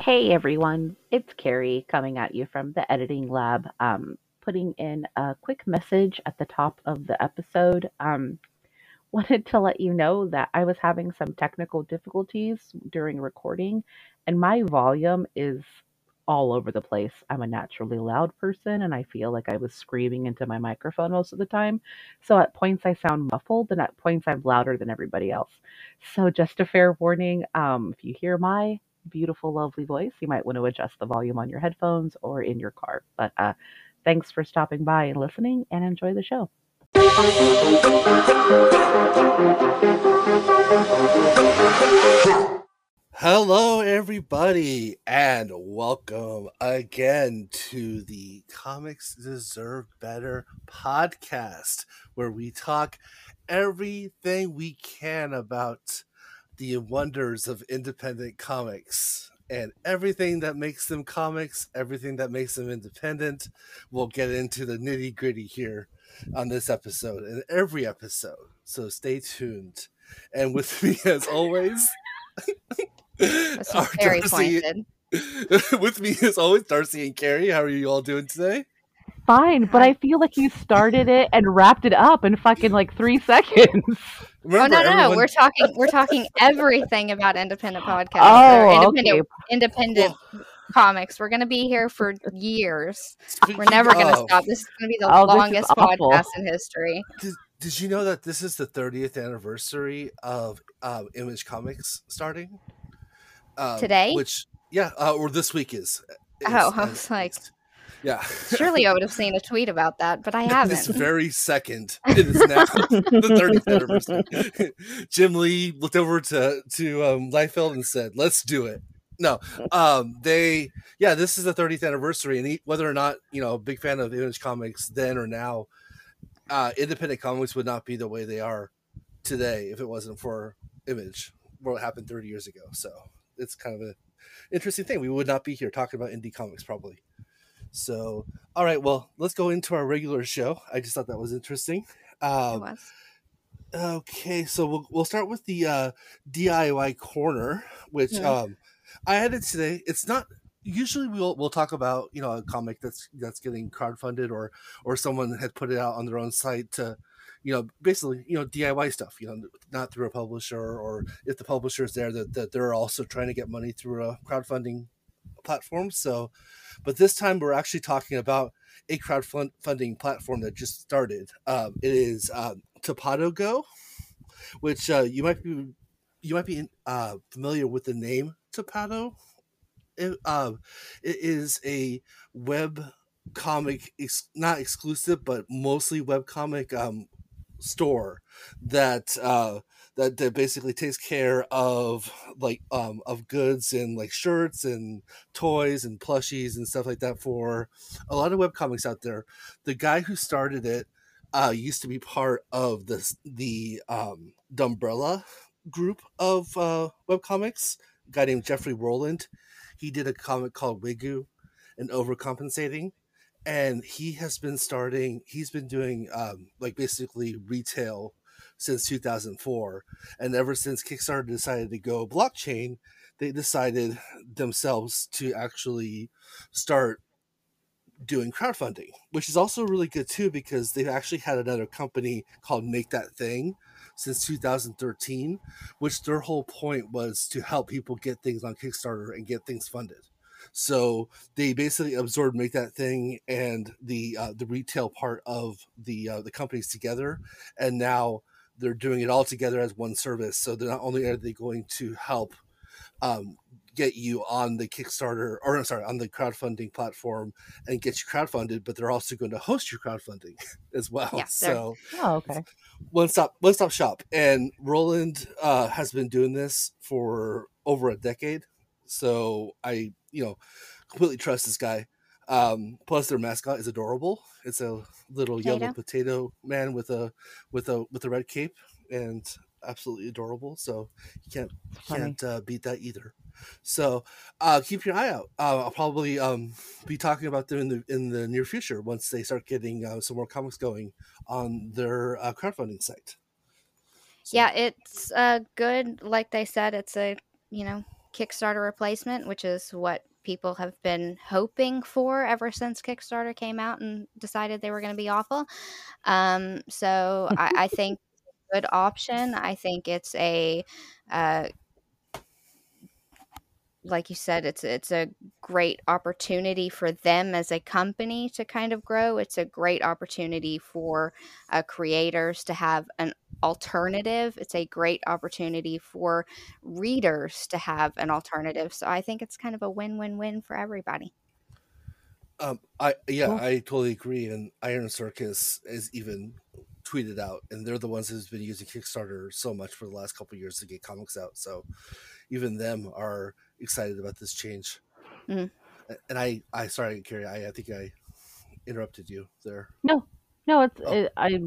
Hey everyone, it's Carrie coming at you from the editing lab. Um, putting in a quick message at the top of the episode. Um, wanted to let you know that I was having some technical difficulties during recording, and my volume is all over the place. I'm a naturally loud person, and I feel like I was screaming into my microphone most of the time. So at points I sound muffled, and at points I'm louder than everybody else. So just a fair warning um, if you hear my beautiful, lovely voice, you might want to adjust the volume on your headphones or in your car. But uh, thanks for stopping by and listening, and enjoy the show. Hello, everybody, and welcome again to the Comics Deserve Better podcast, where we talk everything we can about the wonders of independent comics and everything that makes them comics, everything that makes them independent. We'll get into the nitty gritty here on this episode and every episode. So stay tuned. And with me, as always, This was very Darcy- pointed. with me as always, Darcy and Carrie. How are you all doing today? Fine, but I feel like you started it and wrapped it up in fucking like three seconds. Oh no, no, everyone- we're talking we're talking everything about independent podcasts Oh, or okay. independent independent comics. We're gonna be here for years. We're never gonna of- stop. This is gonna be the Oh, longest podcast in history. Did, did you know that this is the 30th anniversary of um, Image Comics starting? Um, Today? Which, yeah, uh, or this week is. is Oh, I was like- least. Yeah. Surely I would have seen a tweet about that, but I haven't. This very second, it is now the 30th anniversary. Jim Lee looked over to to um, Liefeld and said, "Let's do it." No, um, they, yeah, this is the 30th anniversary, and he, whether or not you know, big fan of Image Comics then or now, uh, independent comics would not be the way they are today if it wasn't for Image. What happened 30 years ago? So it's kind of an interesting thing. We would not be here talking about indie comics probably. So, all right, well, let's go into our regular show. I just thought that was interesting. It Um, was. Okay, so we'll we'll start with the uh, DIY corner, which Mhm. um, I added today. It's not usually we'll we'll talk about you know a comic that's that's getting crowdfunded or or someone had put it out on their own site to you know basically you know DIY stuff you know not through a publisher or if the publisher is there that, that they're also trying to get money through a crowdfunding platform. So, but this time we're actually talking about a crowdfunding platform that just started. Um, it is um, Topato Go, which uh, you might be you might be uh, familiar with the name Topato. It, um, it is a web comic, ex- not exclusive, but mostly web comic um, store that uh, that that basically takes care of like um, of goods and like shirts and toys and plushies and stuff like that for a lot of web comics out there. The guy who started it uh, used to be part of this the um, the Dumbrella group of uh, web comics. A guy named Jeffrey Rowland. He did a comic called Wigu and Overcompensating. And he has been starting. He's been doing um, like basically retail since 2004, and ever since Kickstarter decided to go blockchain, they decided themselves to actually start doing crowdfunding, which is also really good too because they've actually had another company called Make That Thing since 2013, which their whole point was to help people get things on Kickstarter and get things funded. So they basically absorbed Make That Thing and the uh, the retail part of the uh, the companies together, and now they're doing it all together as one service. So they're not only are they going to help um, get you on the Kickstarter or I'm sorry on the crowdfunding platform and get you crowdfunded, but they're also going to host your crowdfunding as well. Yeah, so Oh, okay. one stop one stop shop. And Rowland uh, has been doing this for over a decade. So I you know completely trust this guy. Um, plus their mascot is adorable. It's a little yellow Potato. potato man with a with a with a red cape and absolutely adorable. So you can't can't uh, beat that either. So uh, keep your eye out. Uh, I'll probably um, be talking about them in the in the near future once they start getting uh, some more comics going on their uh, crowdfunding site. So- Yeah, it's uh good. Like they said, it's a you know Kickstarter replacement, which is what people have been hoping for ever since Kickstarter came out and decided they were going to be awful. Um, so I, I think good option. I think it's a uh, like you said, it's it's a great opportunity for them as a company to kind of grow. It's a great opportunity for uh, creators to have an alternative. It's a great opportunity for readers to have an alternative. So I think it's kind of a win-win-win for everybody. Um, I yeah, cool. I totally agree. And Iron Circus is even tweeted out, and they're the ones who's been using Kickstarter so much for the last couple years to get comics out. So even them are excited about this change. Mm. And I, I sorry, Carrie, I, I think I interrupted you there. No, no, it's oh. it, I,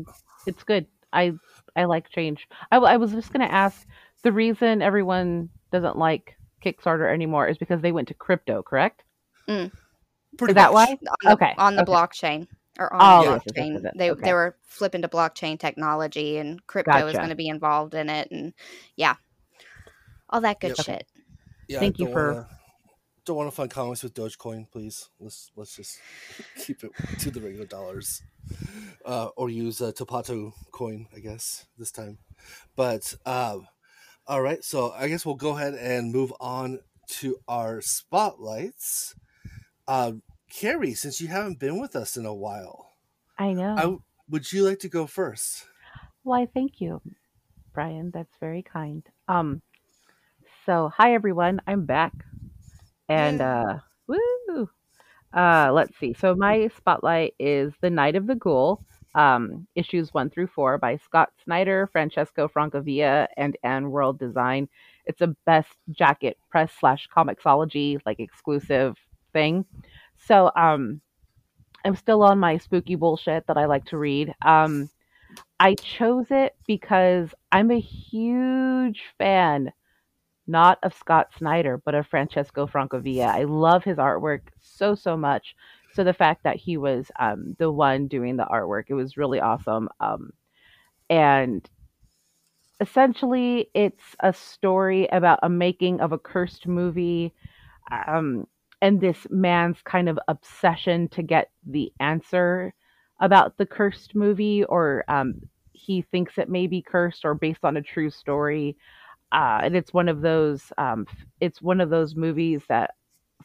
it's good. I, I like change. I, I was just gonna ask the reason everyone doesn't like Kickstarter anymore is because they went to crypto, correct? Mm. is that why? On the, okay, on the okay. blockchain or on oh, blockchain. They okay. they were flipping to blockchain technology, and crypto gotcha. is going to be involved in it, and yeah, all that good yep. shit. Yeah, Thank you for. Wanna, don't want to find comics with Dogecoin, please. Let's let's just keep it to the regular dollars, uh, or use a Topato coin, I guess this time. But um, all right, so I guess we'll go ahead and move on to our spotlights. Uh, Carrie, since you haven't been with us in a while, I know. I, would you like to go first? Why, thank you, Brian. That's very kind. Um, so, hi everyone, I'm back. And uh woo. Uh let's see. So my spotlight is The Night of the Ghoul, um, issues 1 through 4 by Scott Snyder, Francesco Francavilla, and AndWorld Design. It's a Best Jackett Press slash comiXology like exclusive thing. So um I'm still on my spooky bullshit that I like to read. Um I chose it because I'm a huge fan not of Scott Snyder, but of Francesco Francavilla. I love his artwork so, so much. So the fact that he was um, the one doing the artwork, it was really awesome. Um, and essentially, it's a story about a making of a cursed movie um, and this man's kind of obsession to get the answer about the cursed movie, or um, he thinks it may be cursed or based on a true story uh, and it's one of those um, it's one of those movies that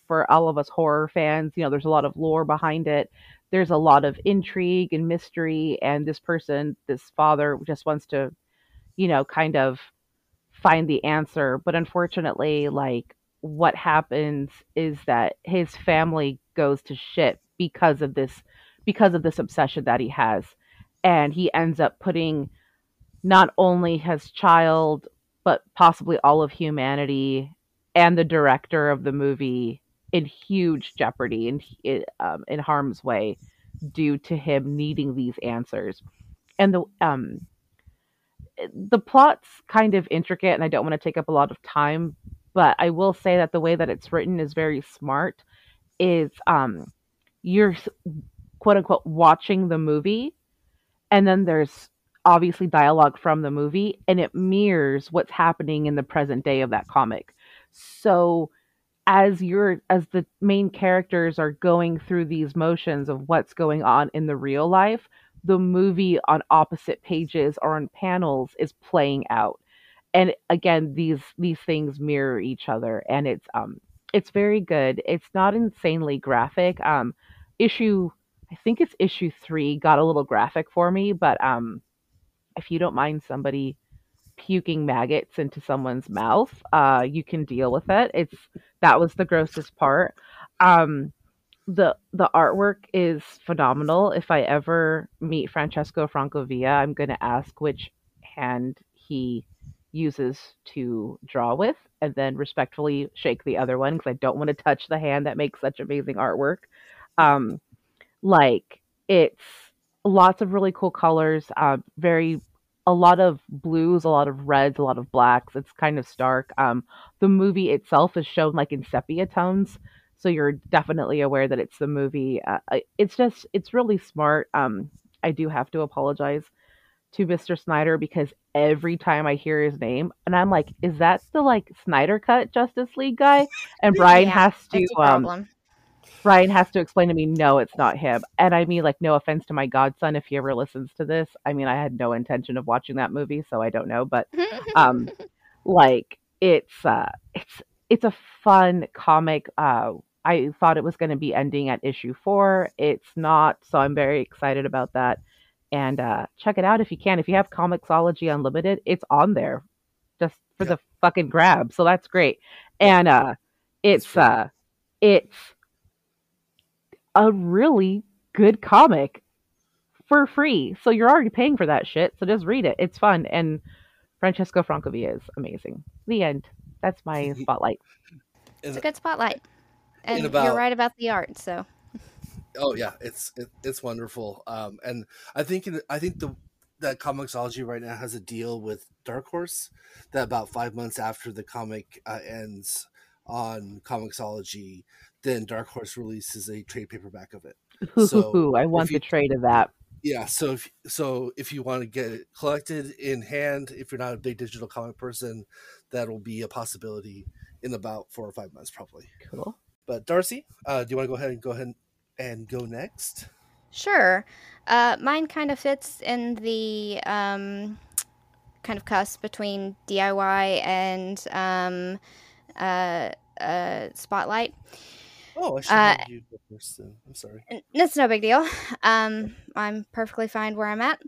for all of us horror fans you know there's a lot of lore behind it. There's a lot of intrigue and mystery and this person this father just wants to you know kind of find the answer. But unfortunately like what happens is that his family goes to shit because of this because of this obsession that he has. And he ends up putting not only his child but possibly all of humanity and the director of the movie in huge jeopardy and um, in harm's way due to him needing these answers. And the um, the plot's kind of intricate, and I don't want to take up a lot of time, but I will say that the way that it's written is very smart. Is um, you're quote unquote watching the movie, and then there's obviously dialogue from the movie and it mirrors what's happening in the present day of that comic. So as you're as the main characters are going through these motions of what's going on in the real life, the movie on opposite pages or on panels is playing out. And again, these these things mirror each other and it's um it's very good. It's not insanely graphic. Um issue I think it's issue 3 got a little graphic for me, but um if you don't mind somebody puking maggots into someone's mouth, uh, you can deal with it. It's that was the grossest part. Um, the the artwork is phenomenal. If I ever meet Francesco Francavilla, I'm going to ask which hand he uses to draw with, and then respectfully shake the other one because I don't want to touch the hand that makes such amazing artwork. Um, like it's lots of really cool colors, uh, very a lot of blues, a lot of reds, a lot of blacks. It's kind of stark. Um, the movie itself is shown like in sepia tones, so you're definitely aware that it's the movie. Uh, it's just it's really smart. Um, I do have to apologize to Mr. Snyder because every time I hear his name, and I'm like, is that the like Snyder cut Justice League guy? And Brian Yeah, has to um Brian has to explain to me, no, it's not him. And I mean, like, no offense to my godson if he ever listens to this. I mean, I had no intention of watching that movie, so I don't know. But um, like, it's uh, it's it's a fun comic. Uh, I thought it was going to be ending at issue four. It's not, so I'm very excited about that. And uh, check it out if you can. If you have Comixology Unlimited, it's on there, just for the fucking grab. So that's great. And uh, it's uh, it's a really good comic for free. So you're already paying for that shit. So just read it. It's fun. And Francesco Francavilla is amazing. The end. That's my spotlight. It's a good spotlight. And about- you're right about the art. So Oh yeah, it's it, it's wonderful. Um, and I think in, I think the that Comixology right now has a deal with Dark Horse that about five months after the comic uh, ends on Comixology, then Dark Horse releases a trade paperback of it. So, I want you- the trade of that. Yeah, so if so if you want to get it collected in hand, if you're not a big digital comic person, that'll be a possibility in about four or five months probably. Cool. But Darcy, uh, do you want to go ahead and go ahead and go next? Sure. Uh, mine kind of fits in the um, kind of cusp between DIY and um, uh, uh, Spotlight. Oh, I should Uh, have you then. I'm sorry. That's no big deal. Um, I'm perfectly fine where I'm at.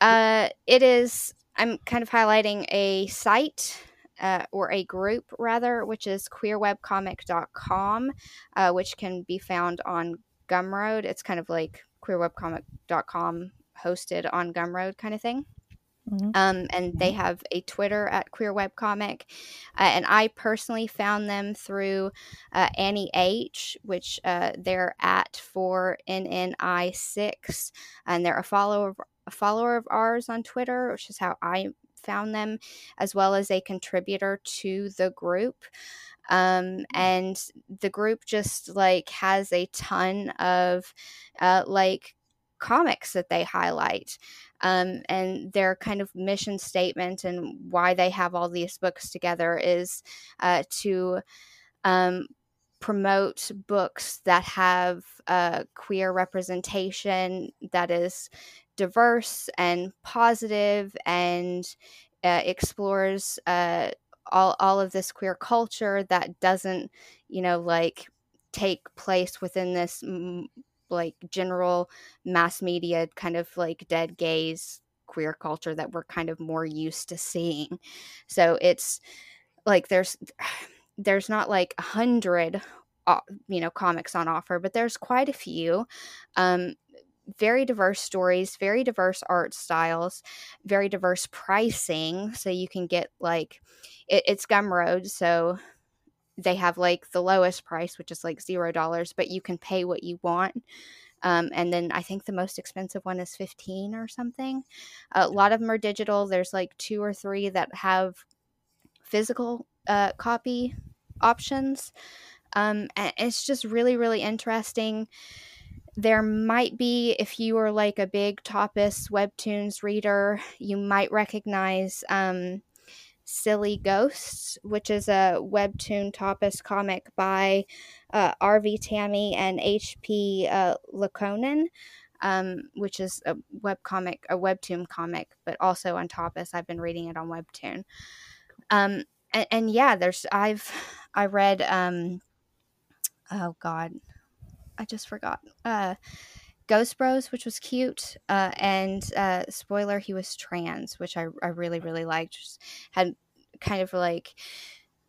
Uh, it is, I'm kind of highlighting a site. Uh, or a group rather, which is queerwebcomic.com, uh, which can be found on Gumroad. It's kind of like queerwebcomic.com hosted on Gumroad kind of thing. Mhm. Um, and they have a Twitter at Queer Web Comic, uh, and I personally found them through uh, Annie H, which uh, they're at for NNI six, and they're a follower of, a follower of ours on Twitter, which is how I found them, as well as a contributor to the group. Um, and the group just like has a ton of uh, like comics that they highlight um, and their kind of mission statement and why they have all these books together is uh, to um, promote books that have uh, queer representation that is diverse and positive and uh, explores uh, all, all of this queer culture that doesn't you know like take place within this mm, like general mass media kind of like dead gaze queer culture that we're kind of more used to seeing. So it's like there's there's not like a hundred uh, you know comics on offer but there's quite a few. Um very diverse stories very diverse art styles very diverse pricing so you can get like it, it's gumroad so they have like the lowest price which is like zero dollars but you can pay what you want um, and then i think the most expensive one is 15 or something. A lot of them are digital. There's like two or three that have physical uh, copy options um, and it's just really really interesting. There might be if you are like a big Tapas webtoons reader you might recognize um, silly ghosts which is a webtoon Tapas comic by uh, rv tammy and hp uh, um, which is a web comic a webtoon comic but also on Tapas i've been reading it on webtoon um, and, and yeah there's i've i read um, oh god I just forgot. Uh, Ghost Bros, which was cute, uh, and uh, spoiler, he was trans, which I, I really really liked. Just had kind of like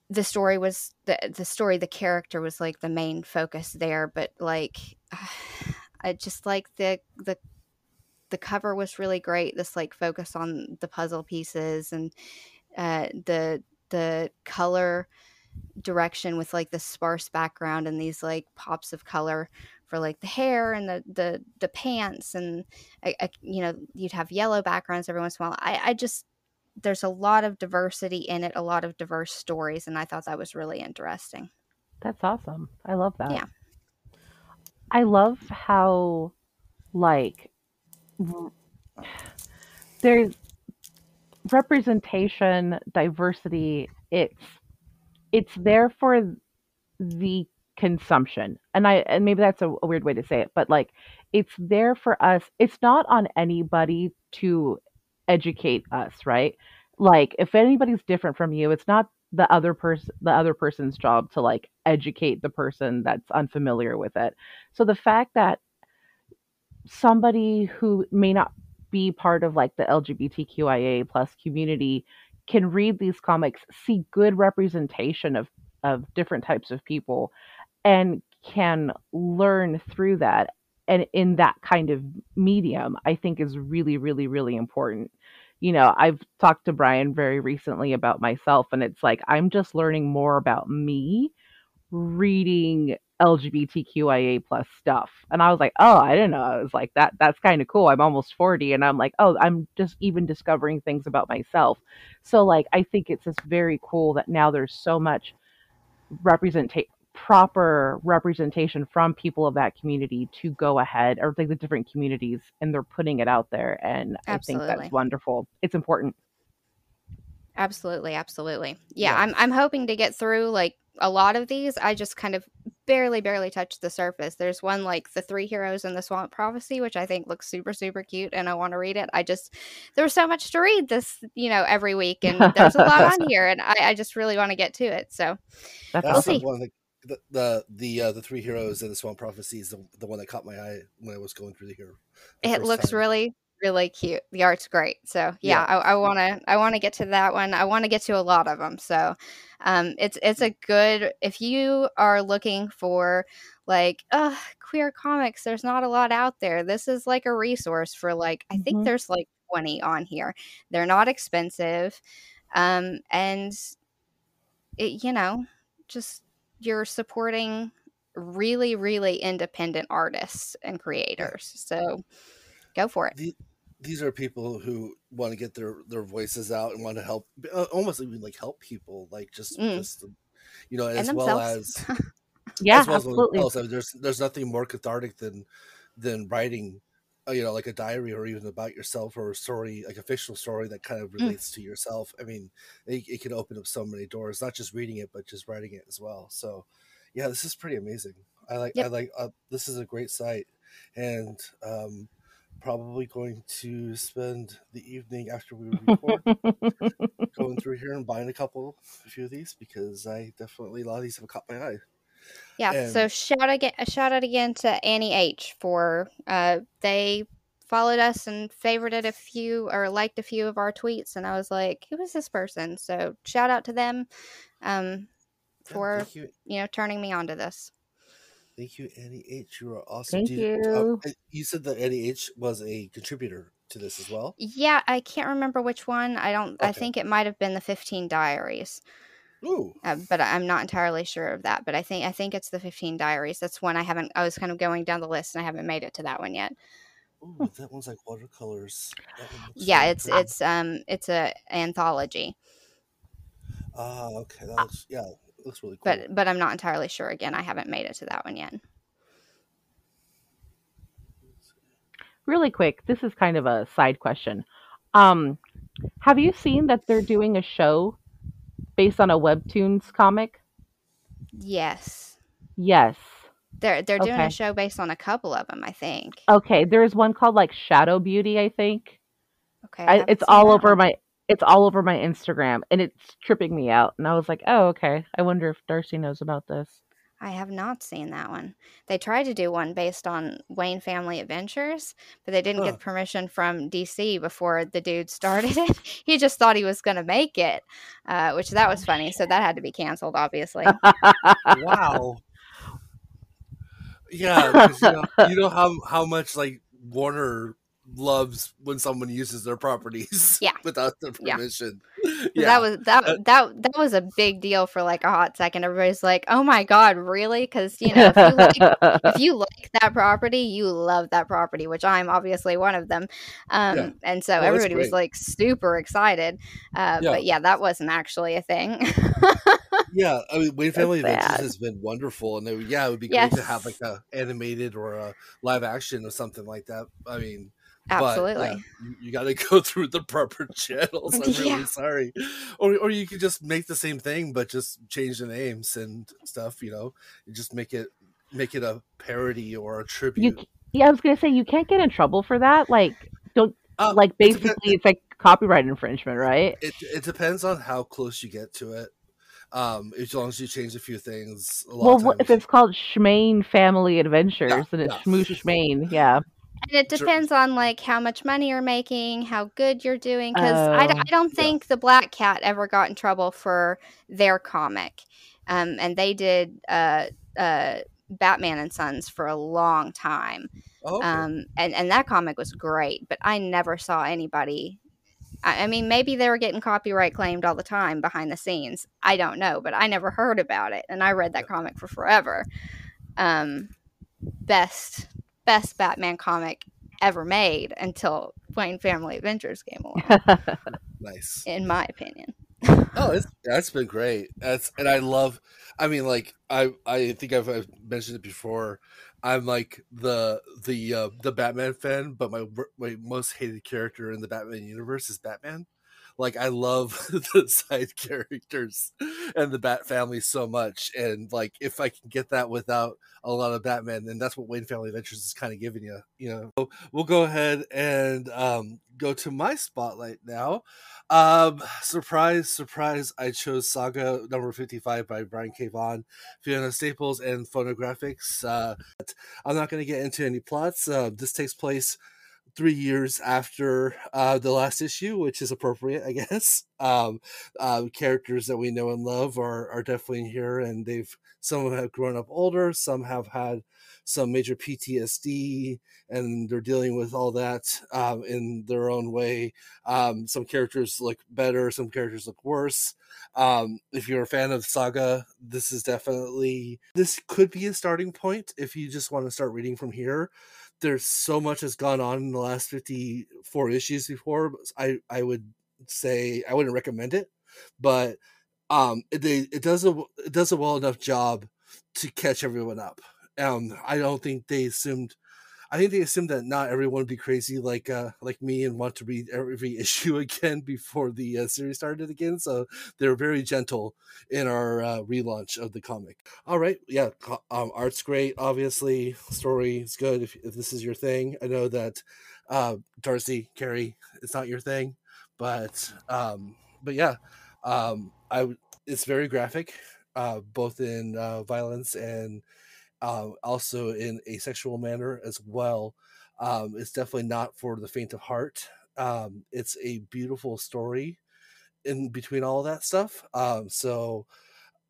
the story was the the story, the character was like the main focus there, but like I just like the the the cover was really great. This like focus on the puzzle pieces and uh, the the color direction with like the sparse background and these like pops of color for like the hair and the the the pants and I, I, you know you'd have yellow backgrounds every once in a while I, I just there's a lot of diversity in it a lot of diverse stories and i thought that was really interesting That's awesome. I love that. Yeah. I love how, like, there's representation, diversity. It's it's there for the consumption, and I and maybe that's a, a weird way to say it, but like it's there for us. It's not on anybody to educate us, right? Like if anybody's different from you, it's not the other person the other person's job to like educate the person that's unfamiliar with it. So the fact that somebody who may not be part of like the LGBTQIA plus community can read these comics, see good representation of of different types of people and can learn through that and in that kind of medium i think is really really really important. You know i've talked to brian very recently about myself and it's like i'm just learning more about me reading lgbtqia plus stuff. And i was like oh i didn't know. I was like that that's kind of cool. I'm almost 40 and i'm like oh i'm just even discovering things about myself. So like i think it's just very cool that now there's so much representation proper representation from people of that community to go ahead or like the different communities and they're putting it out there and Absolutely. i think that's wonderful it's important Absolutely, absolutely. Yeah, Yeah. I'm I'm hoping to get through like a lot of these. I just kind of barely barely touched the surface. There's one like The Three Heroes in the Swamp Prophecy, which I think looks super super cute and I want to read it. I just there's so much to read this, you know, every week and there's a lot on here and I, I just really want to get to it. So, that's That's We'll the see. one that the the the, uh, the three heroes and the Swamp Prophecy is the, the one that caught my eye when I was going through the hero. the it looks time. really really cute the art's great so yeah, Yeah. i, I want to i want to get to that one i want to get to a lot of them so um it's it's a good if you are looking for like uh queer comics there's not a lot out there this is like a resource for like i think Mhm. there's like 20 on here they're not expensive um and it, you know just you're supporting really really independent artists and creators so go for it The, these are people who want to get their their voices out and want to help, uh, almost even like help people, like just Mm. just you know, as well as themselves yeah as well absolutely themselves. I mean, there's there's nothing more cathartic than than writing, uh, you know, like a diary or even about yourself or a story, like a fictional story that kind of Mm. relates to yourself. I mean, it, it can open up so many doors, not just reading it, but just writing it as well. So, yeah, this is pretty amazing. I like I like uh, this is a great site, and um, probably going to spend the evening after we record going through here and buying a couple, a few of these because I definitely a lot of these have caught my eye. Yeah so shout again a shout out again to annie h for uh they followed us and favorited a few or liked a few of our tweets and i was like who is this person so shout out to them um for you, you know turning me on to this thank you, Annie H. You are awesome. Thank Did you. uh, you said that Annie H. was a contributor to this as well. yeah i can't remember which one i don't i think it might have been the 15 diaries Ooh, uh, but I- I'm not entirely sure of that. But I think I think it's the 15 Diaries. That's one I haven't. I was kind of going down the list and I haven't made it to that one yet. ooh, that one's like watercolors. One Yeah, really it's pretty. it's um it's a anthology, ah okay. That looks yeah, it looks really cool. but but I'm not entirely sure. Again, I haven't made it to that one yet. really quick this is kind of a side question um have you seen that they're doing a show based on a webtoons comic Yes, yes they're they're doing Okay. a show based on a couple of them. I think. okay there's one called like shadow beauty i think Okay, I, haven't it's all over one. my it's all over my instagram and it's tripping me out and i was like oh okay i wonder if darcy knows about this I have not seen that one. They tried to do one based on Wayne Family Adventures, but they didn't Huh. get permission from DC before the dude started it. he just thought he was going to make it, uh, which that was funny. So that had to be canceled, obviously. wow. Yeah, you know, you know how how much like Warner loves when someone uses their properties Yeah. without their Yeah. Permission. That was that Uh, that that was a big deal for like a hot second. Everybody's like, "Oh my god, really?" Because you know, if you like if you like that property, you love that property, which I'm obviously one of them. Um, Yeah. And so Oh, everybody was like super excited. Uh, Yeah. But yeah, that wasn't actually a thing. yeah, I mean, Wayne Family Adventures has been wonderful, and it, yeah, it would be great to have like a animated or a live action or something like that. I mean, Absolutely. But, yeah, you, you got to go through the proper channels. I'm really Yeah. sorry. Or, or you could just make the same thing, but just change the names and stuff. You know, You just make it make it a parody or a You, tribute. c- yeah, I was gonna say you can't get in trouble for that. Like, don't Uh, like it basically it's like copyright infringement, right? It it depends on how close you get to it. Um, as long as you change a few things. A lot Well, if it's called Schmaine Family Adventures and it's yeah. Schmoosh Schmaine, yeah. And it depends on like how much money you're making, how good you're doing. Because I, Oh, I don't yeah. think the Black Cat ever got in trouble for their comic, um, and they did uh, uh, Batman and Sons for a long time. Oh, okay. Um, and and that comic was great, but I never saw anybody. I, I mean, maybe they were getting copyright claimed all the time behind the scenes. I don't know, but I never heard about it, and I read that comic for forever. Um, best best Batman comic ever made until Wayne Family Adventures came along, nice. in my opinion. Oh, it's that's been great. That's and I love. I mean, like I I think I've, I've mentioned it before. I'm like the the uh, the Batman fan, but my my most hated character in the Batman universe is Batman. Like I love the side characters and the Bat family so much, and like if I can get that without a lot of Batman, then that's what Wayne Family Adventures is kind of giving you. You know, so we'll go ahead and um, go to my spotlight now. Um, surprise, surprise! I chose Saga number fifty-five by Brian K. Vaughan, Fiona Staples, and Fonografiks. Uh, I'm not going to get into any plots. Uh, this takes place three years after uh, the last issue, which is appropriate, I guess. Um, uh, characters that we know and love are are definitely here, and they've some have grown up older, some have had some major PTSD, and they're dealing with all that um, in their own way. Um, some characters look better, some characters look worse. Um, if you're a fan of Saga, this is definitely this could be a starting point if you just want to start reading from here. There's so much has gone on in the last 54 issues before. I I would say I wouldn't recommend it, but um, it they, it does a it does a well enough job to catch everyone up. Um, I don't think they assumed. I think they assumed that not everyone would be crazy like uh like me and want to read every issue again before the uh, series started again. So they're very gentle in our uh, relaunch of the comic. All right, yeah, um, art's great. Obviously, story is good. If, if this is your thing, I know that uh, Darcy Carrie, it's not your thing, but um, but yeah, um, I it's very graphic, uh, both in uh, violence and um, also in a sexual manner as well. Um, it's definitely not for the faint of heart. Um, it's a beautiful story in between all that stuff. Um, so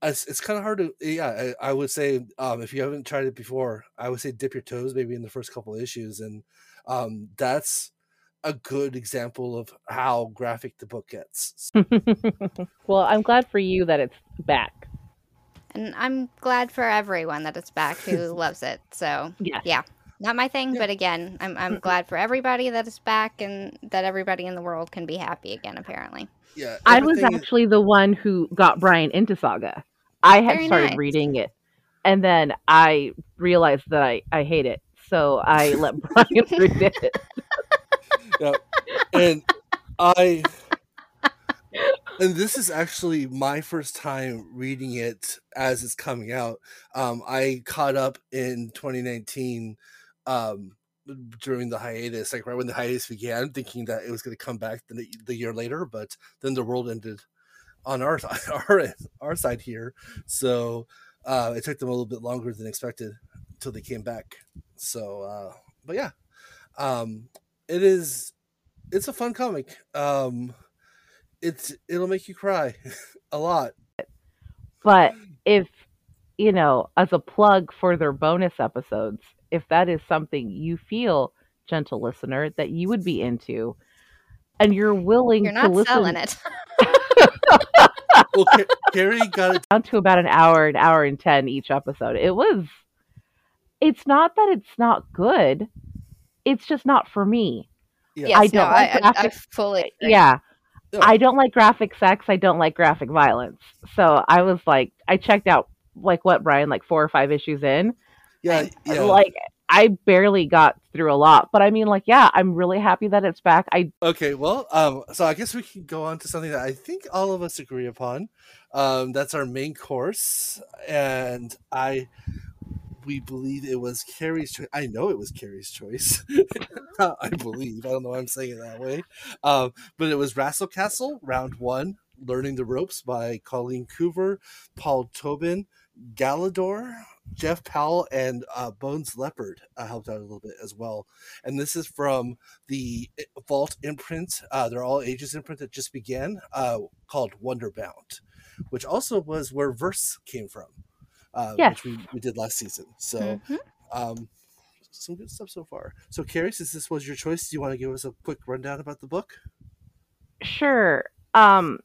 it's, it's kind of hard to, yeah, I, I would say um, if you haven't tried it before, I would say dip your toes maybe in the first couple issues. And um, that's a good example of how graphic the book gets. well, I'm glad for you that it's back. And I'm glad for everyone that it's back who loves it. So Yes. yeah, not my thing, Yeah. but again, I'm I'm glad for everybody that it's back and that everybody in the world can be happy again. Apparently, Yeah. I was everything is- actually the one who got Brian into Saga. I had Very started nice. reading it, and then I realized that I, I hate it. So I let Brian read it. yeah. and I and this is actually my first time reading it as it's coming out. Um, I caught up in 2019 um, during the hiatus, like right when the hiatus began, thinking that it was going to come back the, the year later, but then the world ended on our our our side here, so uh, it took them a little bit longer than expected until they came back. So, uh, but yeah, um, it is it's a fun comic. Um, it's it'll make you cry a lot. But if, you know, as a plug for their bonus episodes, if that is something you feel, gentle listener, that you would be into, and you're willing you're to not listen selling it. Well, Ca- Carrie got it. down to about an hour, an hour and 10 each episode, it was, it's not that it's not good, it's just not for me. Yeah. yes, I don't like I, I, I graphic- fully agree. Yeah. Yeah. I don't like graphic sex. I don't like graphic violence. So I was like, I checked out like what Brian, like four or five issues in. Yeah, yeah. Like I barely got through a lot, but I mean, like, yeah, I'm really happy that it's back. I okay, well, um, so I guess we can go on to something that I think all of us agree upon. Um, that's our main course, and I we believe it was Carrie's choice. I know it was Carrie's choice. I believe. I don't know why I'm saying it that way. Um, but it was Rassle Castle, round one, Learning the Ropes by Colleen Coover, Paul Tobin, Galador, Jeff Powell, and uh, Bones Leopard uh, helped out a little bit as well. And this is from the eh, Vault imprint. Uh, they're all ages imprint that just began, uh, called Wonderbound, which also was where Verse came from, uh, Yes. which we, we did last season. So, Mhm. um, some good stuff so far. So, Carrie, since this was your choice, do you want to give us a quick rundown about the book? Sure. Um,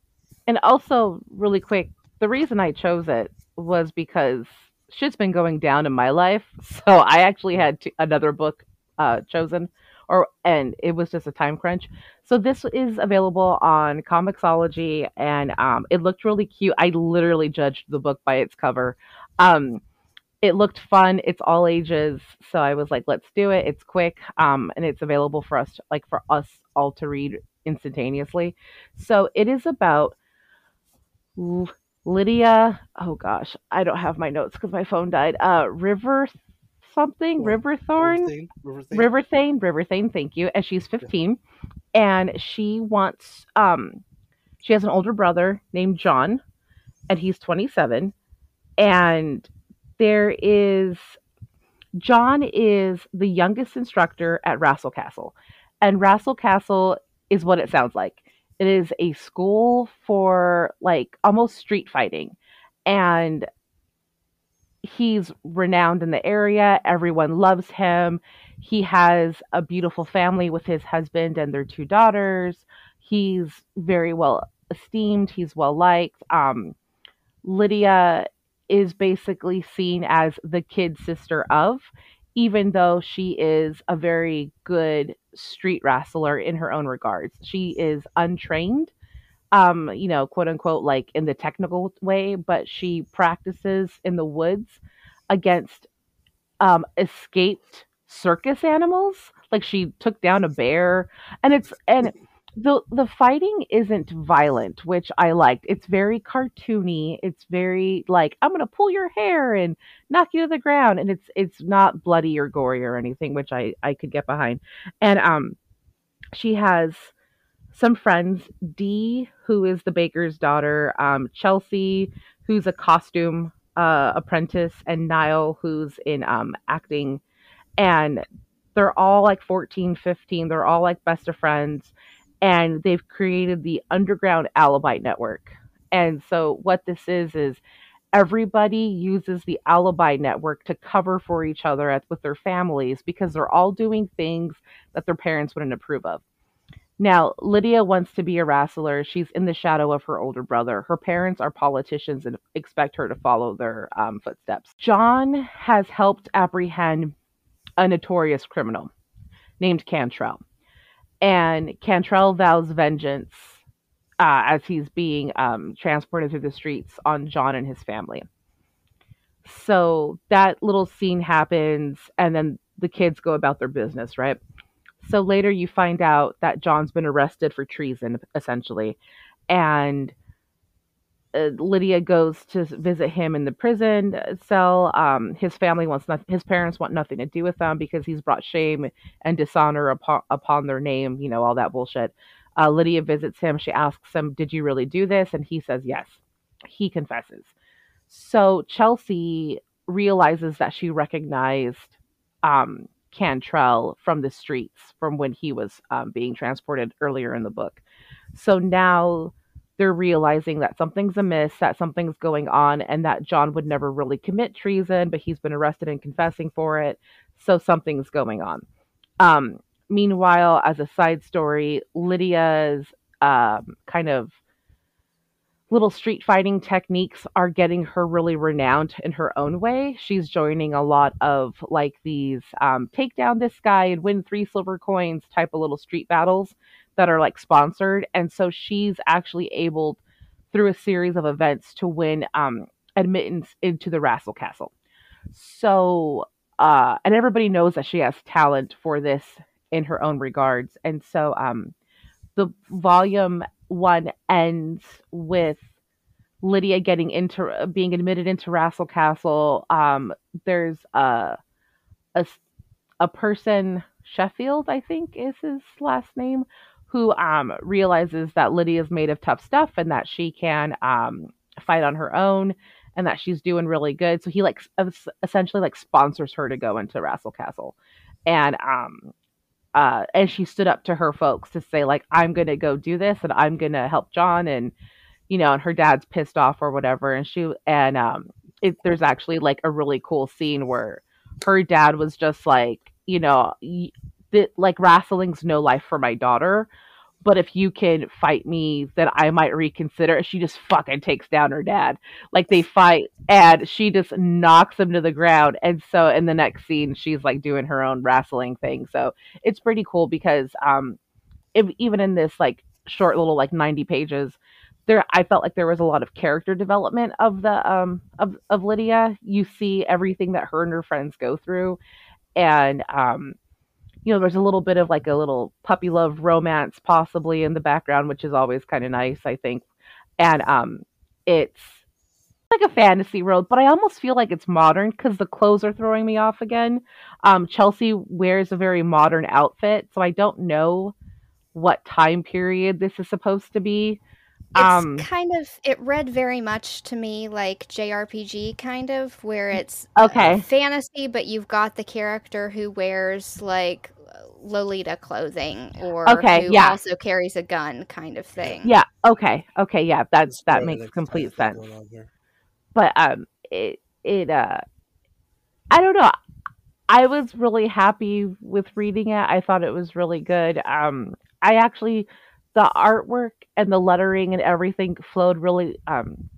and also, really quick, the reason I chose it was because shit's been going down in my life. So I actually had t- another book uh, chosen, or and it was just a time crunch. So this is available on Comixology, and um, it looked really cute. I literally judged the book by its cover. Um, it looked fun. It's all ages, so I was like, "Let's do it." It's quick, um, and it's available for us, like for us all to read instantaneously. So it is about L- Lydia. Oh gosh, I don't have my notes because my phone died. Uh, River something, Oh, Riverthorn, Riverthane? Riverthane? Thank you. And she's 15, and she wants. Um, she has an older brother named John, and he's 27, and there is John is the youngest instructor at Rassle Castle, and Rassle Castle is what it sounds like. It is a school for like almost street fighting, and he's renowned in the area. Everyone loves him. He has a beautiful family with his husband and their two daughters. He's very well esteemed. He's well liked. Um, Lydia is basically seen as the kid sister of, even though she is a very good street wrestler in her own regards. She is untrained, um, you know, quote unquote, like in the technical way, but she practices in the woods against um, escaped circus animals. Like she took down a bear, and it's and the the fighting isn't violent, which I liked. It's very cartoony. It's very like I'm gonna pull your hair and knock you to the ground, and it's it's not bloody or gory or anything, which I I could get behind. And um, she has some friends, Dee, who is the baker's daughter, um, Chelsea, who's a costume uh, apprentice, and Niall, who's in um, acting. And they're all like 14, 15. They're all like best of friends. And they've created the Underground Alibi Network. And so, what this is, is everybody uses the Alibi Network to cover for each other at, with their families because they're all doing things that their parents wouldn't approve of. Now, Lydia wants to be a wrestler. She's in the shadow of her older brother. Her parents are politicians and expect her to follow their um, footsteps. John has helped apprehend a notorious criminal named Cantrell. And Cantrell vows vengeance uh, as he's being um, transported through the streets on John and his family. So that little scene happens, and then the kids go about their business, right? So later you find out that John's been arrested for treason, essentially. And uh, Lydia goes to visit him in the prison cell. Um, his family wants not, his parents want nothing to do with them because he's brought shame and dishonor upon, upon their name, you know, all that bullshit. Uh, Lydia visits him. She asks him, Did you really do this? And he says, Yes. He confesses. So Chelsea realizes that she recognized um, Cantrell from the streets from when he was um, being transported earlier in the book. So now they're realizing that something's amiss, that something's going on, and that John would never really commit treason, but he's been arrested and confessing for it. So something's going on. Um, meanwhile, as a side story, Lydia's um, kind of little street fighting techniques are getting her really renowned in her own way. She's joining a lot of like these um, take down this guy and win three silver coins type of little street battles that are like sponsored. And so she's actually able, through a series of events, to win um, admittance into the Rassle Castle. So uh, and everybody knows that she has talent for this in her own regards. And so, um, the volume one ends with Lydia getting into uh, being admitted into Rassle Castle. Um, there's a, a a person Sheffield, I think is his last name, who um realizes that Lydia is made of tough stuff and that she can um fight on her own and that she's doing really good. So he like essentially like sponsors her to go into Rassle Castle, and um uh and she stood up to her folks to say like I'm gonna go do this and I'm gonna help John and you know and her dad's pissed off or whatever and she and um it, there's actually like a really cool scene where her dad was just like you know that like wrestling's no life for my daughter but if you can fight me then i might reconsider. She just fucking takes down her dad. Like they fight and she just knocks him to the ground and so in the next scene she's like doing her own wrestling thing. So it's pretty cool because um if, even in this like short little like 90 pages there i felt like there was a lot of character development of the um of, of lydia. You see everything that her and her friends go through and um you know, there's a little bit of like a little puppy love romance possibly in the background, which is always kind of nice, I think. And um, it's like a fantasy world, but I almost feel like it's modern because the clothes are throwing me off again. Um, Chelsea wears a very modern outfit, so I don't know what time period this is supposed to be. It's um, kind of it read very much to me like JRPG kind of where it's okay uh, fantasy, but you've got the character who wears like Lolita clothing or okay, who yeah. also carries a gun kind of thing. Yeah. Okay. Okay. Yeah. That's that makes complete sense. But um, it it uh, I don't know. I was really happy with reading it. I thought it was really good. Um, I actually the artwork and the lettering and everything flowed really um,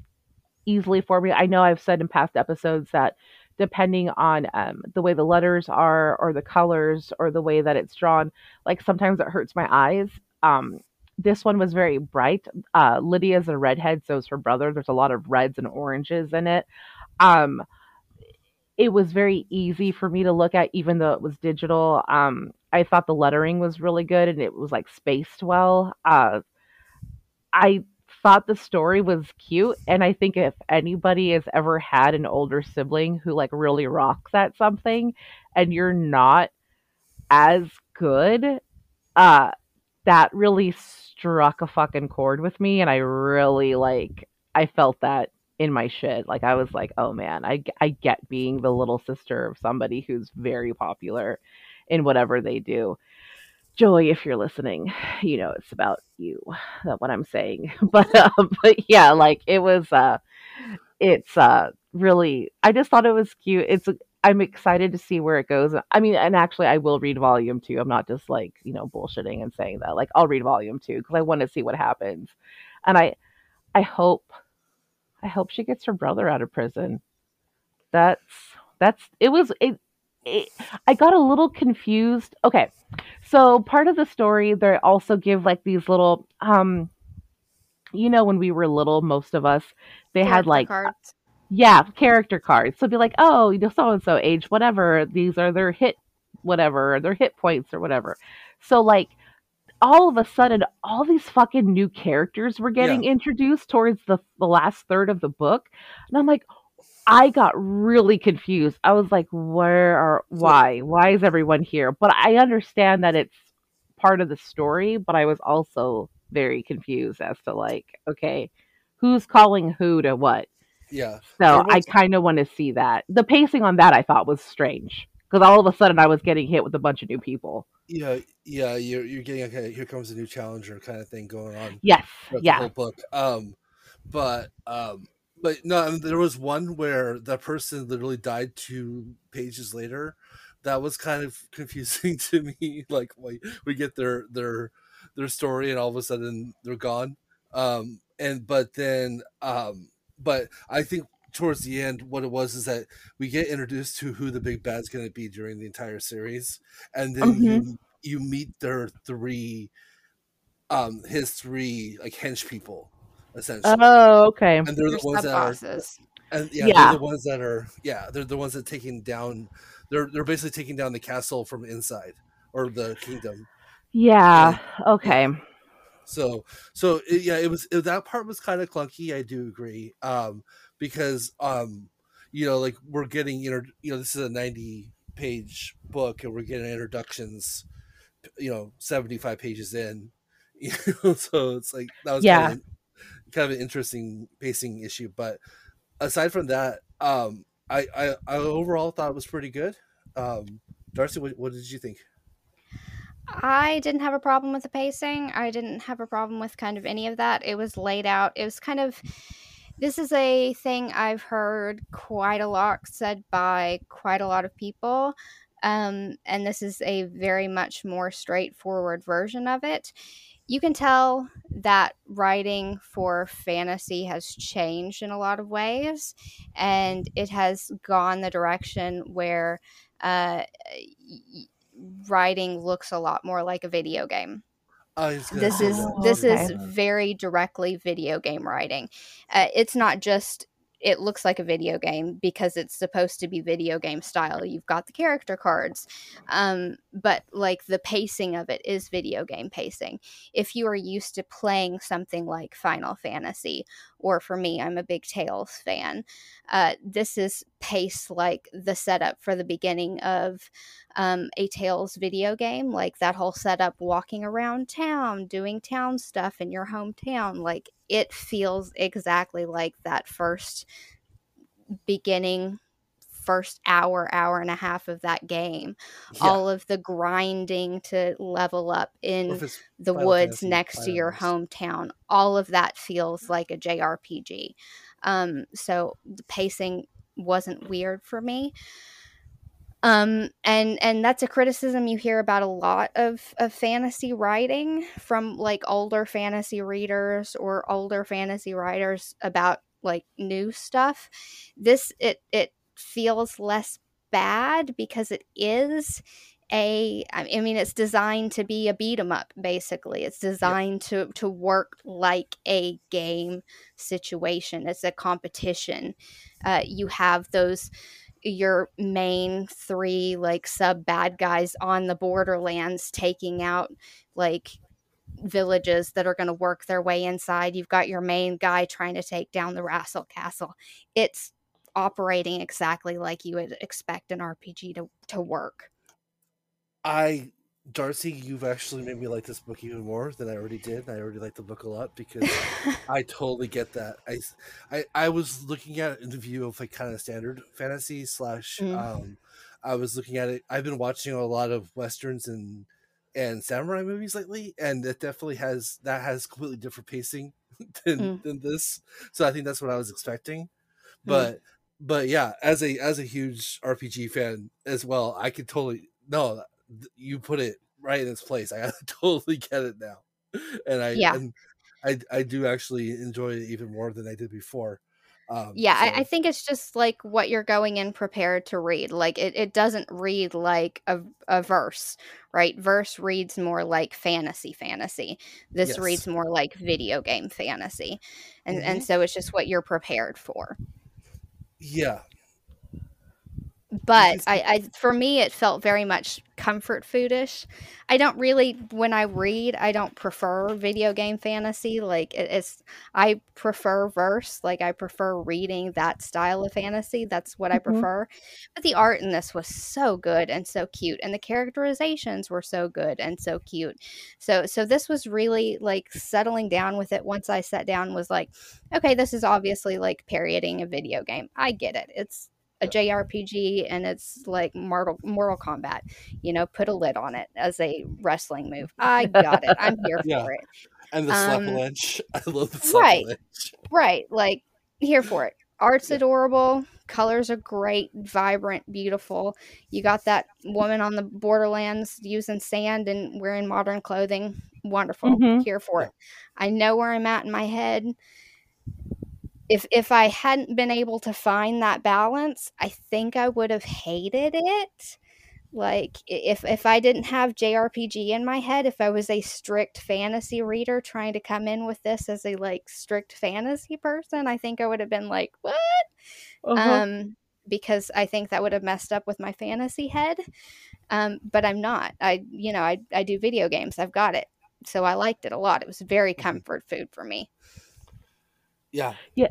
easily for me. I know I've said in past episodes that depending on um, the way the letters are or the colors or the way that it's drawn, like sometimes it hurts my eyes. Um, this one was very bright. Uh, Lydia's a redhead, so is her brother. There's a lot of reds and oranges in it. Um, it was very easy for me to look at, even though it was digital. Um, I thought the lettering was really good and it was like spaced well. Uh, I thought the story was cute, and I think if anybody has ever had an older sibling who like really rocks at something, and you're not as good, uh, that really struck a fucking chord with me, and I really like I felt that in my shit. Like I was like, oh man, I I get being the little sister of somebody who's very popular in whatever they do. Joy, if you're listening, you know it's about you. That's what I'm saying. But uh, but yeah, like it was. uh It's uh really. I just thought it was cute. It's. I'm excited to see where it goes. I mean, and actually, I will read volume two. I'm not just like you know bullshitting and saying that. Like I'll read volume two because I want to see what happens, and I, I hope I hope she gets her brother out of prison. That's that's it was it, it I got a little confused. Okay. So part of the story they also give like these little um you know when we were little most of us they character had like cards. yeah, character cards. So be like, "Oh, you know so and so age whatever. These are their hit whatever, their hit points or whatever." So like all of a sudden all these fucking new characters were getting yeah. introduced towards the, the last third of the book and i'm like i got really confused i was like where are why why is everyone here but i understand that it's part of the story but i was also very confused as to like okay who's calling who to what yeah so was- i kind of want to see that the pacing on that i thought was strange because all of a sudden I was getting hit with a bunch of new people. Yeah, yeah, you're you're getting okay. Here comes a new challenger kind of thing going on. Yes, yeah. The whole book. Um, but um, but no, there was one where that person literally died two pages later. That was kind of confusing to me. Like, we, we get their their their story, and all of a sudden they're gone. Um, and but then um, but I think towards the end, what it was is that we get introduced to who the big bad's going to be during the entire series, and then mm-hmm. you you meet their three, um, his three like hench people, essentially. Oh, okay. And they're the ones that are, and yeah, Yeah. they're the ones that are yeah, they're the ones that taking down. They're they're basically taking down the castle from inside or the kingdom. Yeah. Okay. So so it, yeah, it was it, that part was kind of clunky. I do agree, um, because um, you know, like we're getting inter- you know, this is a ninety page book, and we're getting introductions, you know, seventy five pages in. You know, so it's like that was Yeah. kind of kind of an interesting pacing issue. But aside from that, um, I I, I overall thought it was pretty good. Um, Darcy, what, what did you think? I didn't have a problem with the pacing. I didn't have a problem with kind of any of that. It was laid out. It was kind of this is a thing I've heard quite a lot said by quite a lot of people. Um, and this is a very much more straightforward version of it. You can tell that writing for fantasy has changed in a lot of ways, and it has gone the direction where uh, writing looks a lot more like a video game. I This is that. this is very directly video game writing. Uh, it's not just it looks like a video game because it's supposed to be video game style. You've got the character cards, um, but like the pacing of it is video game pacing. If you are used to playing something like Final Fantasy, or for me, I'm a big Tales fan, uh, this is pace like the setup for the beginning of um, a Tales video game, like that whole setup, walking around town, doing town stuff in your hometown. Like it feels exactly like that first beginning, first hour, hour and a half of that game. Yeah. All of the grinding to level up in the Final woods Fantasy next to your hometown. All of that feels like a JRPG. Um, so the pacing wasn't weird for me. Um, and and that's a criticism you hear about a lot of, of fantasy writing from like older fantasy readers or older fantasy writers about like new stuff. This it it feels less bad because it is a I mean it's designed to be a beat 'em up basically. It's designed to to work like a game situation. It's a competition. Uh, you have those your main three like sub bad guys on the borderlands taking out like villages that are going to work their way inside. You've got your main guy trying to take down the Rassle Castle. It's operating exactly like you would expect an RPG to, to work. I Darcy, you've actually made me like this book even more than I already did. I already like the book a lot because I totally get that. I, I, I was looking at it in the view of like kind of standard fantasy slash. Mm. Um, I was looking at it. I've been watching a lot of westerns and and samurai movies lately, and it definitely has that has completely different pacing than Mm. than this. So I think that's what I was expecting. But but yeah, as a as a huge RPG fan as well, I could totally no. You put it right in its place. I totally get it now, and I Yeah. and I I do actually enjoy it even more than I did before. Um, yeah, I, I think it's just like what you're going in prepared to read. Like it, it doesn't read like a, a verse, right? Verse reads more like fantasy fantasy. This Yes. reads more like video game fantasy. And and Mhm. so it's just what you're prepared for. yeah, but I, I for me it felt very much comfort foodish. I don't really when i read i don't prefer video game fantasy like it, it's i prefer verse like i prefer reading that style of fantasy that's what i Mhm. prefer. But the art in this was so good and so cute and the characterizations were so good and so cute. So so this was really like settling down with it once i sat down was like okay this is obviously like parodying a video game. I get it. It's a JRPG and it's like Mortal Mortal Kombat. You know, put a lid on it as a wrestling move. I got it. I'm here Yeah. for it. and the slap Um, lunch. I love the slap right. lunch. Right. Like here for it. Art's adorable. Colors are great, vibrant, beautiful. You got that woman on the borderlands using sand and wearing modern clothing. Wonderful. Mhm. Here for Yeah. it. I know where I'm at in my head. If if I hadn't been able to find that balance, I think I would have hated it. Like if if I didn't have JRPG in my head, if I was a strict fantasy reader trying to come in with this as a like strict fantasy person, I think I would have been like, "What?" Uh-huh. Um because I think that would have messed up with my fantasy head. Um but I'm not. I you know, I I do video games. I've got it. So I liked it a lot. It was very Mhm. comfort food for me. Yeah. Yeah.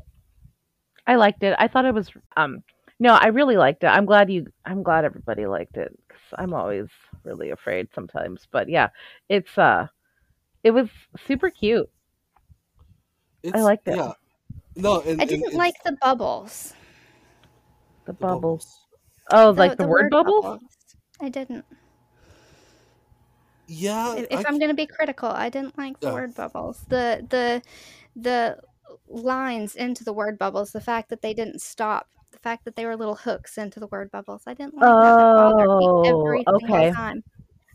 I liked it. I thought it was um no, I really liked it. I'm glad you I'm glad everybody liked it cuz I'm always really afraid sometimes. But yeah, it's uh it was super cute. It's, liked it. Yeah. No, and, I didn't it's like the bubbles. The the bubbles. Oh, The- like the, word, bubbles? I didn't. Yeah. if, if I- I'm going to be critical, I didn't like the Yeah. word bubbles. The the the lines into the word bubbles, the fact that they didn't stop, the fact that they were little hooks into the word bubbles. I didn't like that. That bothered Oh, every okay. time.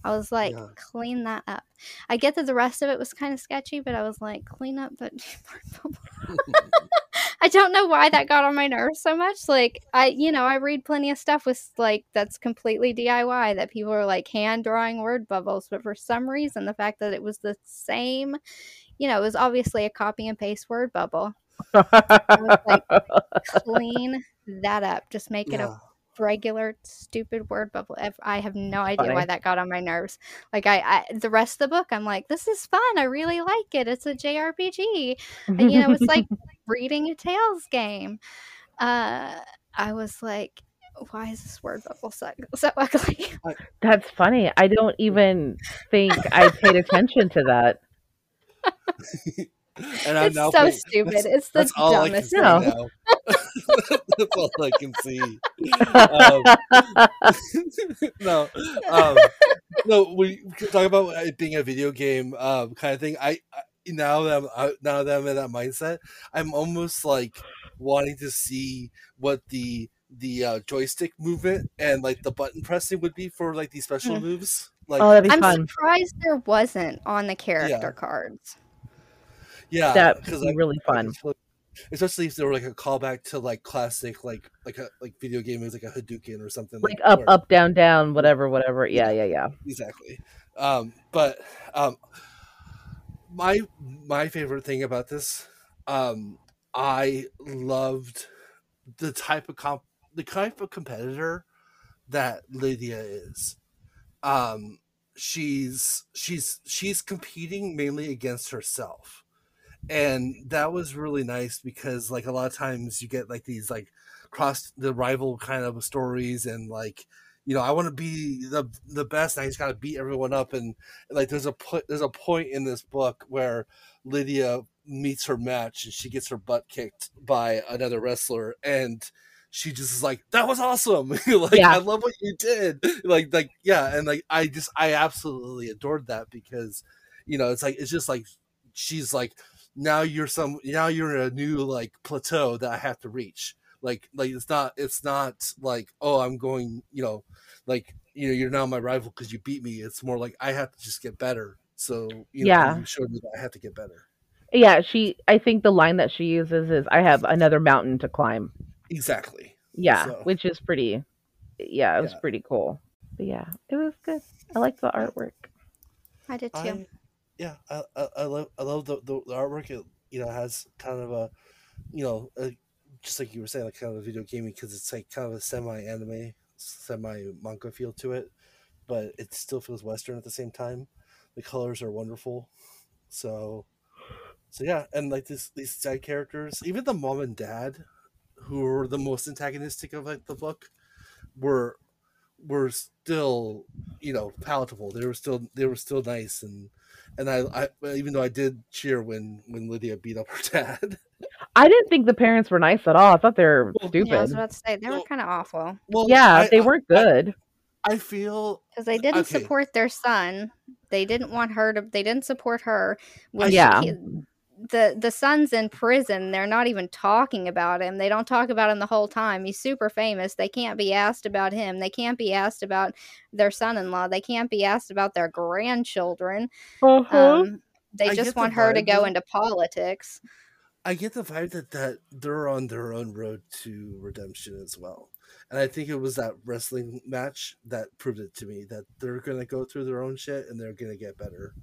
I was like, Yeah. clean that up. I get that the rest of it was kind of sketchy, but I was like, clean up that word bubble. I don't know why that got on my nerves so much. Like I, you know, I read plenty of stuff with like that's completely DIY that people are like hand drawing word bubbles, but for some reason the fact that it was the same, you know, it was obviously a copy and paste word bubble. was like, Clean that up. Just make it a regular stupid word bubble. I have no idea why that got on my nerves. Like I, I the rest of the book, I'm like, this is fun. I really like it. It's a JRPG. And, you know, it's like reading a Tales game. Uh, I was like, why is this word bubble so, so ugly? That's funny. I don't even think I paid attention to that. And I'm it's now so paying- stupid. That's, It's the that's all I can dumbest see thing. No. now. that's all I can see. Um, no, um, no. We talk about it being a video game um, kind of thing. I, I now that I'm out- now that I'm in that mindset, I'm almost like wanting to see what the the uh, joystick movement and like the button pressing would be for like these special Hmm. moves. Like, oh, that'd be I'm fun. surprised there wasn't on the character Yeah. cards. Yeah, That'd 'cause be really fun. Especially if there were like a callback to like classic like like a like video game moves like a Hadouken or something Like up, where- up, down, down, whatever, whatever. Yeah, yeah, yeah. exactly um but um my my favorite thing about this um i loved the type of comp the type of competitor that lydia is um she's she's she's competing mainly against herself and that was really nice because like a lot of times you get like these like cross the rival kind of stories and like you know i want to be the the best and i just got to beat everyone up and like there's a put there's a point in this book where lydia meets her match and she gets her butt kicked by another wrestler and she just is like that was awesome like Yeah. i love what you did like like yeah and like i just i absolutely adored that because you know it's like it's just like she's like now you're some now you're in a new like plateau that i have to reach like like it's not it's not like oh i'm going you know like you know you're now my rival because you beat me it's more like i have to just get better so you know Yeah. you showed me that i have to get better Yeah, she. I think the line that she uses is, "I have another mountain to climb." exactly Yeah, So- which is pretty. Yeah, it was Yeah. pretty cool. But yeah, it was good. I liked the artwork. I did too. I, yeah, I, I, I love I love the, the, the artwork. It you know has kind of a, you know, a, just like you were saying, like kind of a video gaming because it's like kind of a semi anime, semi manga feel to it, but it still feels Western at the same time. The colors are wonderful, so, so yeah, and like this these side characters, even the mom and dad, who were the most antagonistic of like the book, were were still you know palatable. They were still they were still nice and and I, I even though I did cheer when when Lydia beat up her dad. I didn't think the parents were nice at all. I thought they were Well, stupid. Yeah, I was about to say they were kind of awful well, yeah, I, they I- weren't good. I, feel because they didn't Okay. support their son. They didn't want her to. They didn't support her. When Yeah. he- the the son's in prison. They're not even talking about him. They don't talk about him the whole time. He's super famous. They can't be asked about him. They can't be asked about their son-in-law. They can't be asked about their grandchildren. Uh-huh. Um, they I just get the want her to go though. into politics. I get the vibe that that they're on their own road to redemption as well, and I think it was that wrestling match that proved it to me that they're gonna go through their own shit and they're gonna get better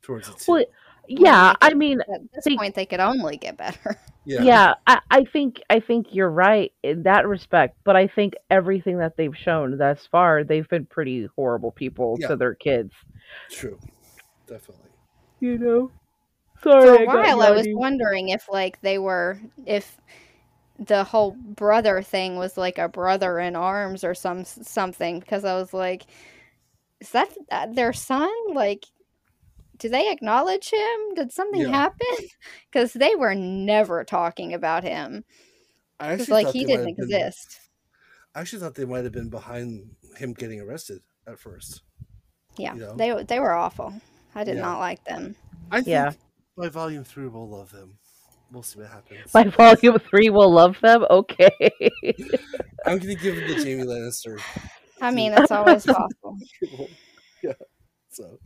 towards it. Too. Well, yeah, I mean, At this think- point, they could only get better. yeah, yeah I, I think I think you're right in that respect, but I think everything that they've shown thus far, they've been pretty horrible people Yeah. to their kids. true, definitely. You know. Sorry, For a while, I was wondering if like they were if the whole brother thing was like a brother in arms or some something because I was like, is that uh, their son? Like, do they acknowledge him? Did something Yeah. happen? Because they were never talking about him. I actually like thought he they might didn't have been- exist. I actually thought they might have been behind him getting arrested at first. Yeah, you know? they they were awful. I did Yeah. not like them. I think Yeah. by volume three we'll love them. We'll see what happens. By volume three, we'll love them. Okay. I'm gonna give it to Jaime Lannister. I mean, it's always possible. yeah. So,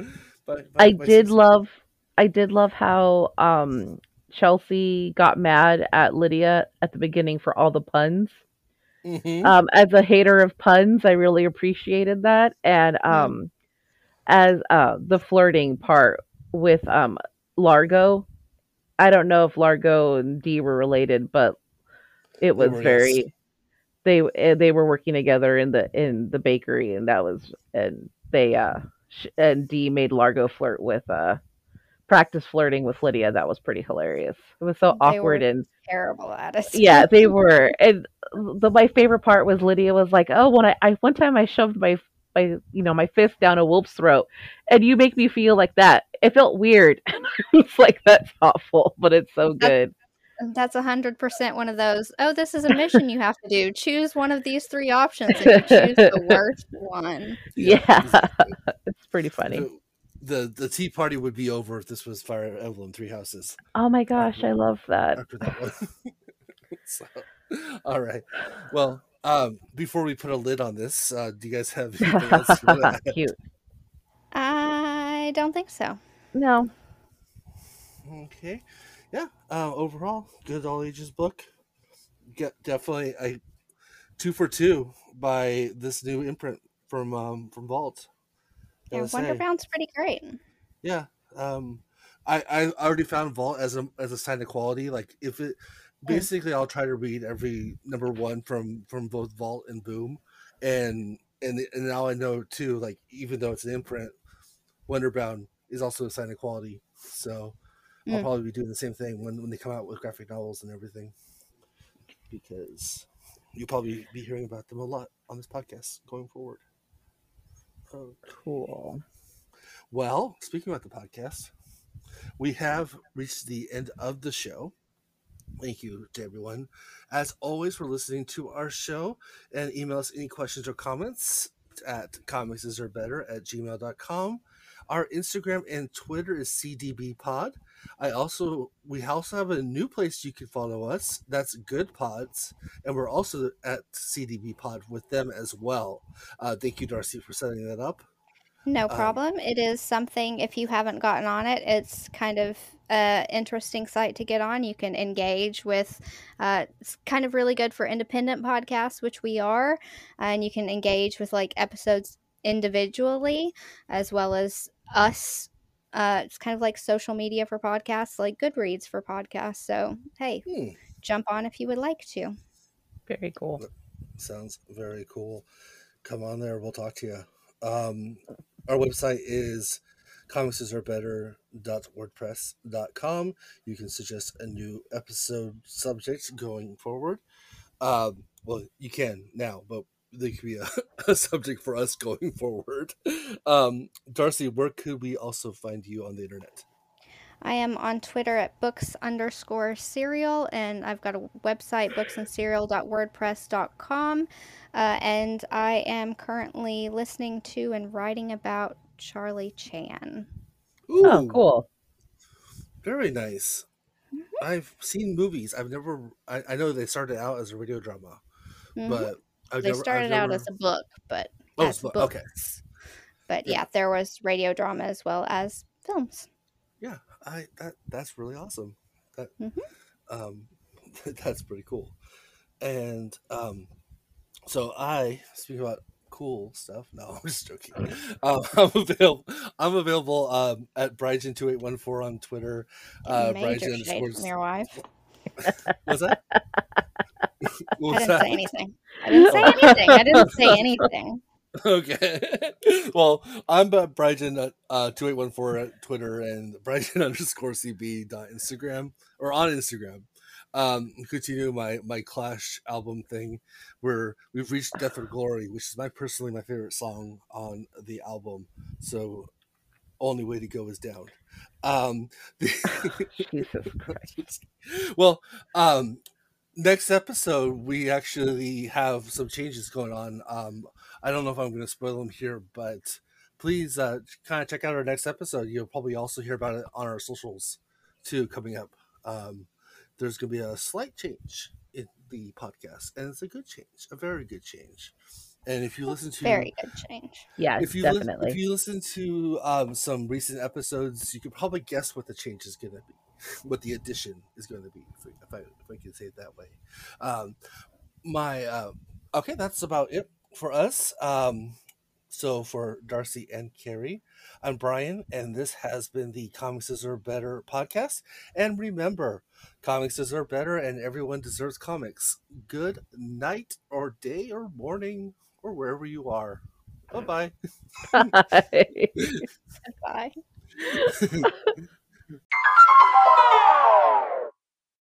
I did love I did love how um Chelsea got mad at Lydia at the beginning for all the puns. Mhm. Um as a hater of puns, I really appreciated that and um as uh the flirting part with um Largo. I don't know if Largo and Dee were related, but it was yes. very they eh, they were working together in the in the bakery and that was and they uh and Dee made Largo flirt with uh practice flirting with Lydia. That was pretty hilarious. It was so They awkward and Terrible at it. yeah they were. And the my favorite part was Lydia was like oh when I, I one time I shoved my my you know my fist down a wolf's throat and you make me feel like that. It felt weird. It's like that's awful but it's so good That's a hundred percent one of those. Oh, this is a mission you have to do. Choose one of these three options, and you choose the worst one. yeah, exactly. it's pretty funny The, the the tea party would be over if this was Fire Emblem Three Houses oh my gosh I love that after that one. so, all right. Well, um, before we put a lid on this, uh, do you guys have anything else? you wanna add? cute I don't think so. no Okay. Yeah. Uh, overall, good all ages book. Get definitely a two for two by this new imprint from um, from Vault. Yeah, Gotta say. Wonderbound's pretty great. Yeah. Um, I I already found Vault as a as a sign of quality. Like if it basically, I'll try to read every number one from from both Vault and Boom, and and and now I know too. Like even though it's an imprint, Wonderbound is also a sign of quality. So I'll Mm. probably be doing the same thing when when they come out with graphic novels and everything, because you'll probably be hearing about them a lot on this podcast going forward. Oh, cool well, speaking about the podcast, we have reached the end of the show. Thank you to everyone, as always, for listening to our show. And email us any questions or comments at comicsdeservebetter at gmail.com. Our Instagram and Twitter is CDBpod. I also we also have a new place you can follow us. That's Goodpods, and we're also at CDB Pod with them as well. Uh, thank you, Darcy, for setting that up. No Um, problem. It is something, if you haven't gotten on it, it's kind of an interesting site to get on. You can engage with, uh, it's kind of really good for independent podcasts, which we are. And you can engage with like episodes individually as well as us. Uh, it's kind of like social media for podcasts, like Goodreads for podcasts. So, hey, Hmm. jump on if you would like to. very cool Sounds very cool. Come on there, we'll talk to you. Um, our website is comicsdeservebetter.wordpress.com. You can suggest a new episode subject going forward. Um, well, you can now, but there could be a, a subject for us going forward. Um, Darcy, where could we also find you on the internet? I am on Twitter at books underscore serial, and I've got a website, booksandserial.wordpress.com. Uh, and I am currently listening to and writing about Charlie Chan. oh cool Very nice. I've seen movies. I've never. I, I know they started out as a radio drama, Mhm. but I've they I've started out as a book, but Oh, as book, books. okay. But Yeah. yeah, there was radio drama as well as films. yeah i that that's really awesome that Mhm. um that's pretty cool and um so I speak about cool stuff. No, I'm just joking. Um, I'm available. I'm available um, at Brygen two eight one four on Twitter. Uh, Brygen from your wife. What's that? What I was didn't that? say anything. I didn't say anything. I didn't say anything. Okay. well, I'm uh, Brygen at uh, 2814 at Twitter and Brygen underscore CB dot Instagram or on Instagram. Um, continue my my Clash album thing where we've reached Death or Glory, which is my personally my favorite song on the album. So only way to go is down. Um, Jesus Christ. well, um, next episode we actually have some changes going on. Um, I don't know if I'm going to spoil them here, but please uh, kind of check out our next episode. You'll probably also hear about it on our socials too coming up. Um, there's going to be a slight change in the podcast, and it's a good change, a very good change. And if you listen to Very good change. Yes, if you lis- definitely. if you listen to um, some recent episodes, you could probably guess what the change is going to be, what the addition is going to be, if, if I if I can say it that way. Um, my uh, okay, that's about it for us. Um, so for Darcy and Carrie, I'm Brian, and this has been the Comics Deserve Better podcast. And remember, comics deserve better, and everyone deserves comics. Good night, or day, or morning, or wherever you are. Bye-bye. Bye bye. bye.